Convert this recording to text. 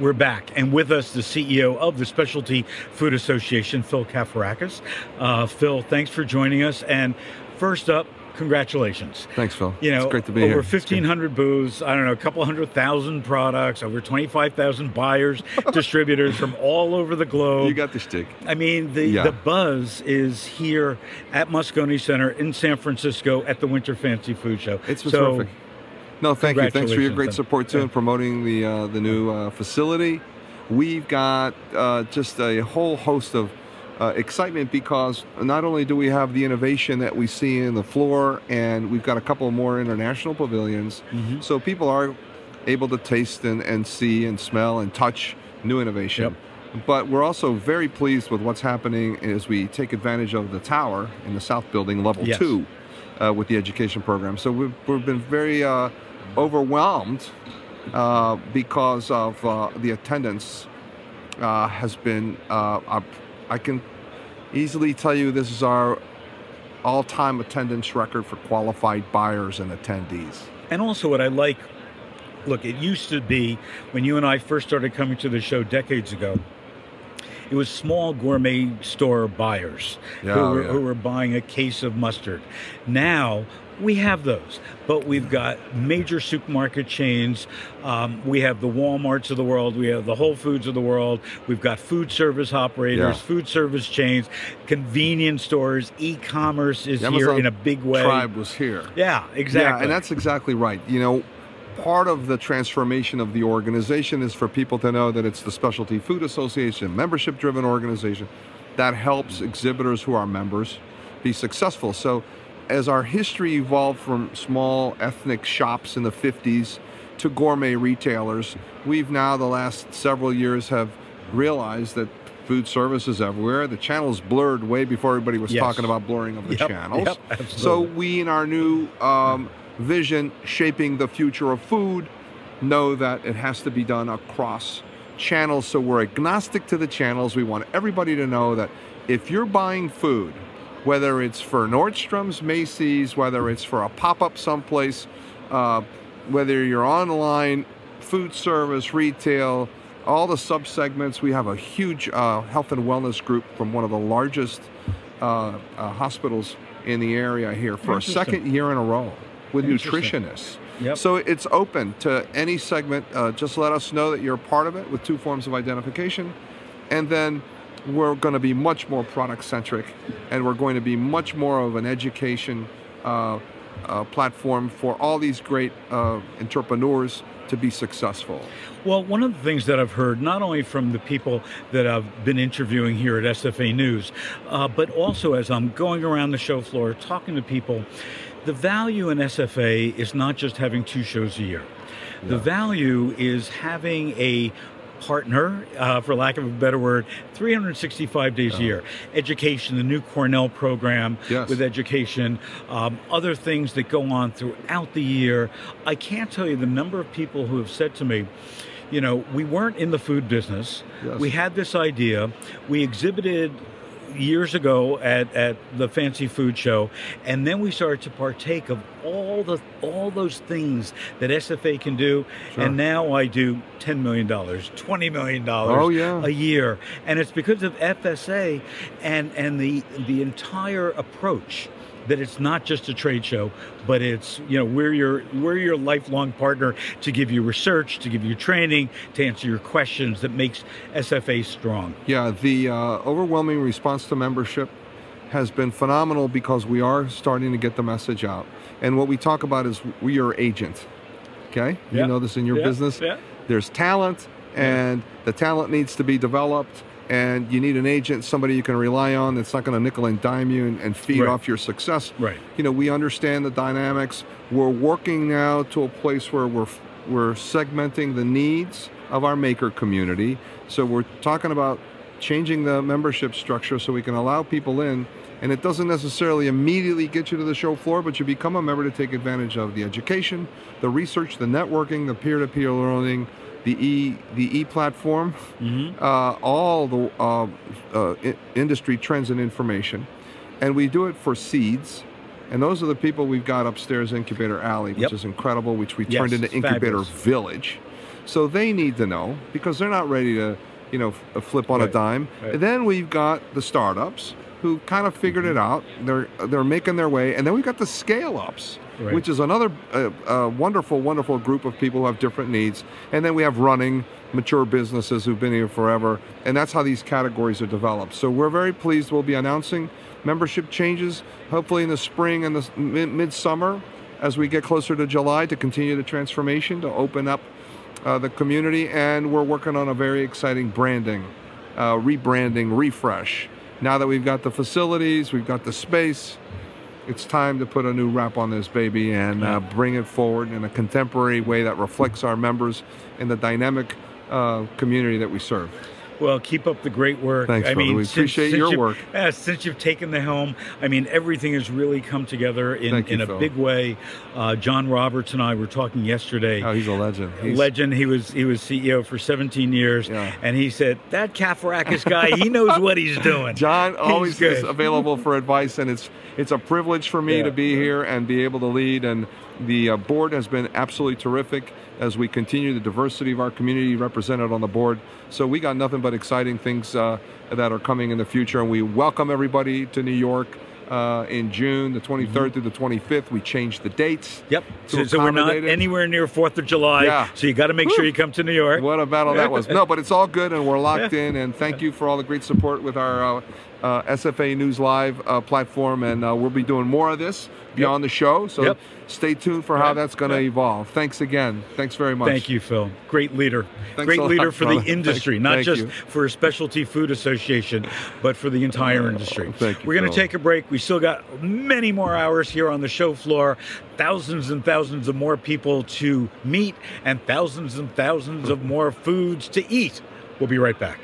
We're back, and with us, the CEO of the Specialty Food Association, Phil Kafarakis. Uh, Phil, thanks for joining us. And first up, congratulations. Thanks, Phil. You know, it's great to be over here. 1,500 booths, I don't know, a couple hundred thousand products, over 25,000 buyers, distributors from all over the globe. You got the stick. I mean, the, Yeah. the buzz is here at Moscone Center in San Francisco at the Winter Fancy Food Show. It's so, terrific. No, thank you. Thanks for your great support too Yeah. in promoting the uh, the new uh, facility. We've got uh, just a whole host of uh, excitement because not only do we have the innovation that we see in the floor, and we've got a couple more international pavilions, Mm-hmm. so people are able to taste and, and see and smell and touch new innovation. But we're also very pleased with what's happening as we take advantage of the tower in the south building, level Yes. two, uh, with the education program. So we've, we've been very uh, overwhelmed uh, because of uh, the attendance uh, has been. Uh, I- I can easily tell you this is our all-time attendance record for qualified buyers and attendees. And also, what I like, look, it used to be when you and I first started coming to the show decades ago. It was small gourmet store buyers Yeah, who, were, yeah. who were buying a case of mustard. Now we have those, but we've got major supermarket chains. Um, we have the WalMarts of the world. We have the Whole Foods of the world. We've got food service operators, Yeah. food service chains, convenience stores. E-commerce is here in a big way. Thrive was here. Yeah, exactly. Yeah, and that's exactly right. You know, part of the transformation of the organization is for people to know that it's the Specialty Food Association, membership driven organization that helps exhibitors who are members be successful. So, as our history evolved from small ethnic shops in the 50s to gourmet retailers, we've now, the last several years, have realized that food service is everywhere. The channels blurred way before everybody was Yes. talking about blurring of the Yep, channels. yep, so we, in our new um, vision, shaping the future of food, know that it has to be done across channels. So we're agnostic to the channels. We want everybody to know that if you're buying food, whether it's for Nordstrom's, Macy's, whether it's for a pop-up someplace, uh, whether you're online, food service, retail, all the subsegments. We have a huge uh, health and wellness group from one of the largest uh, uh, hospitals in the area here for a second year in a row with nutritionists. Yep. So it's open to any segment. Uh, just let us know that you're a part of it with two forms of identification. And then we're going to be much more product centric and we're going to be much more of an education uh, uh, platform for all these great uh, entrepreneurs to be successful. Well, one of the things that I've heard, not only from the people that I've been interviewing here at SFA News, uh, but also as I'm going around the show floor talking to people, the value in SFA is not just having two shows a year. The value is having a partner, uh, for lack of a better word, 365 days a year. Education, the new Cornell program Yes. with education, um, other things that go on throughout the year. I can't tell you the number of people who have said to me, you know, we weren't in the food business. Yes. We had this idea. We exhibited years ago at, at the fancy food show and then we started to partake of all the all those things that SFA can do Sure. and now I do 10 million dollars 20 million dollars Oh, yeah. a year and it's because of FSA and and the the entire approach that it's not just a trade show, but it's you know we're your we're your lifelong partner to give you research, to give you training, to answer your questions that makes SFA strong. Yeah, the uh, overwhelming response to membership has been phenomenal because we are starting to get the message out. And what we talk about is we are agent. Okay? Yeah. You know this in your Yeah, business. yeah. There's talent, and the talent needs to be developed. And you need an agent, somebody you can rely on that's not going to nickel and dime you and, and feed Right. off your success. Right. You know, we understand the dynamics. We're working now to a place where we're we're segmenting the needs of our maker community. So we're talking about changing the membership structure so we can allow people in and it doesn't necessarily immediately get you to the show floor but you become a member to take advantage of the education the research the networking the peer-to-peer learning the e the e platform uh, all the uh, uh, i- industry trends and information and we do it for seeds and those are the people we've got upstairs incubator alley which Yep. is incredible which we Yes, turned into incubator fabulous. village So they need to know because they're not ready to, you know, f- flip on a dime. right. And then we've got the startups who kind of figured it out. They're they're making their way, and then we've got the scale ups. Right. Which is another uh, uh, wonderful, wonderful group of people who have different needs. And then we have running, mature businesses who've been here forever. And that's how these categories are developed. So we're very pleased. We'll be announcing membership changes, hopefully in the spring and the mid- midsummer as we get closer to July to continue the transformation, to open up uh, the community. And we're working on a very exciting branding, uh, rebranding, refresh. Now that we've got the facilities, we've got the space, it's time to put a new wrap on this baby and uh, bring it forward in a contemporary way that reflects our members and the dynamic uh, community that we serve. Well, keep up the great work. Thanks, I brother. mean, We since- appreciate since your work. Yeah, since you've taken the helm, I mean, everything has really come together in, you, in a Phil. big way. Uh, John Roberts and I were talking yesterday. Oh, he's a legend. He's, Legend. He was he was CEO for 17 years, Yeah. and he said that Kafarakis guy, he knows what he's doing. John always is available for advice, and it's it's a privilege for me Yeah. to be here and be able to lead. And the uh, board has been absolutely terrific as we continue the diversity of our community represented on the board. So we got nothing but exciting things uh, that are coming in the future, and we welcome everybody to New York. Uh, in June, the 23rd Mm-hmm. through the 25th, we changed the dates. Yep. So, so we're not anywhere near Fourth of July. Yeah. So you got to make sure you come to New York. What a battle that was. No, but it's all good and we're locked in. And thank you for all the great support with our uh, uh, SFA News Live uh, platform. And uh, we'll be doing more of this beyond the show. So Yep. stay tuned for how Yep. that's going to Yep. evolve. Thanks again. Thanks very much. Thank you, Phil. Great leader. Thanks Great a lot, leader for brother. the industry, Thank- not thank just you. for a specialty food association, but for the entire industry. thank you, We're going to take a break. We still got many more hours here on the show floor, thousands and thousands of more people to meet, and thousands and thousands of more foods to eat. We'll be right back.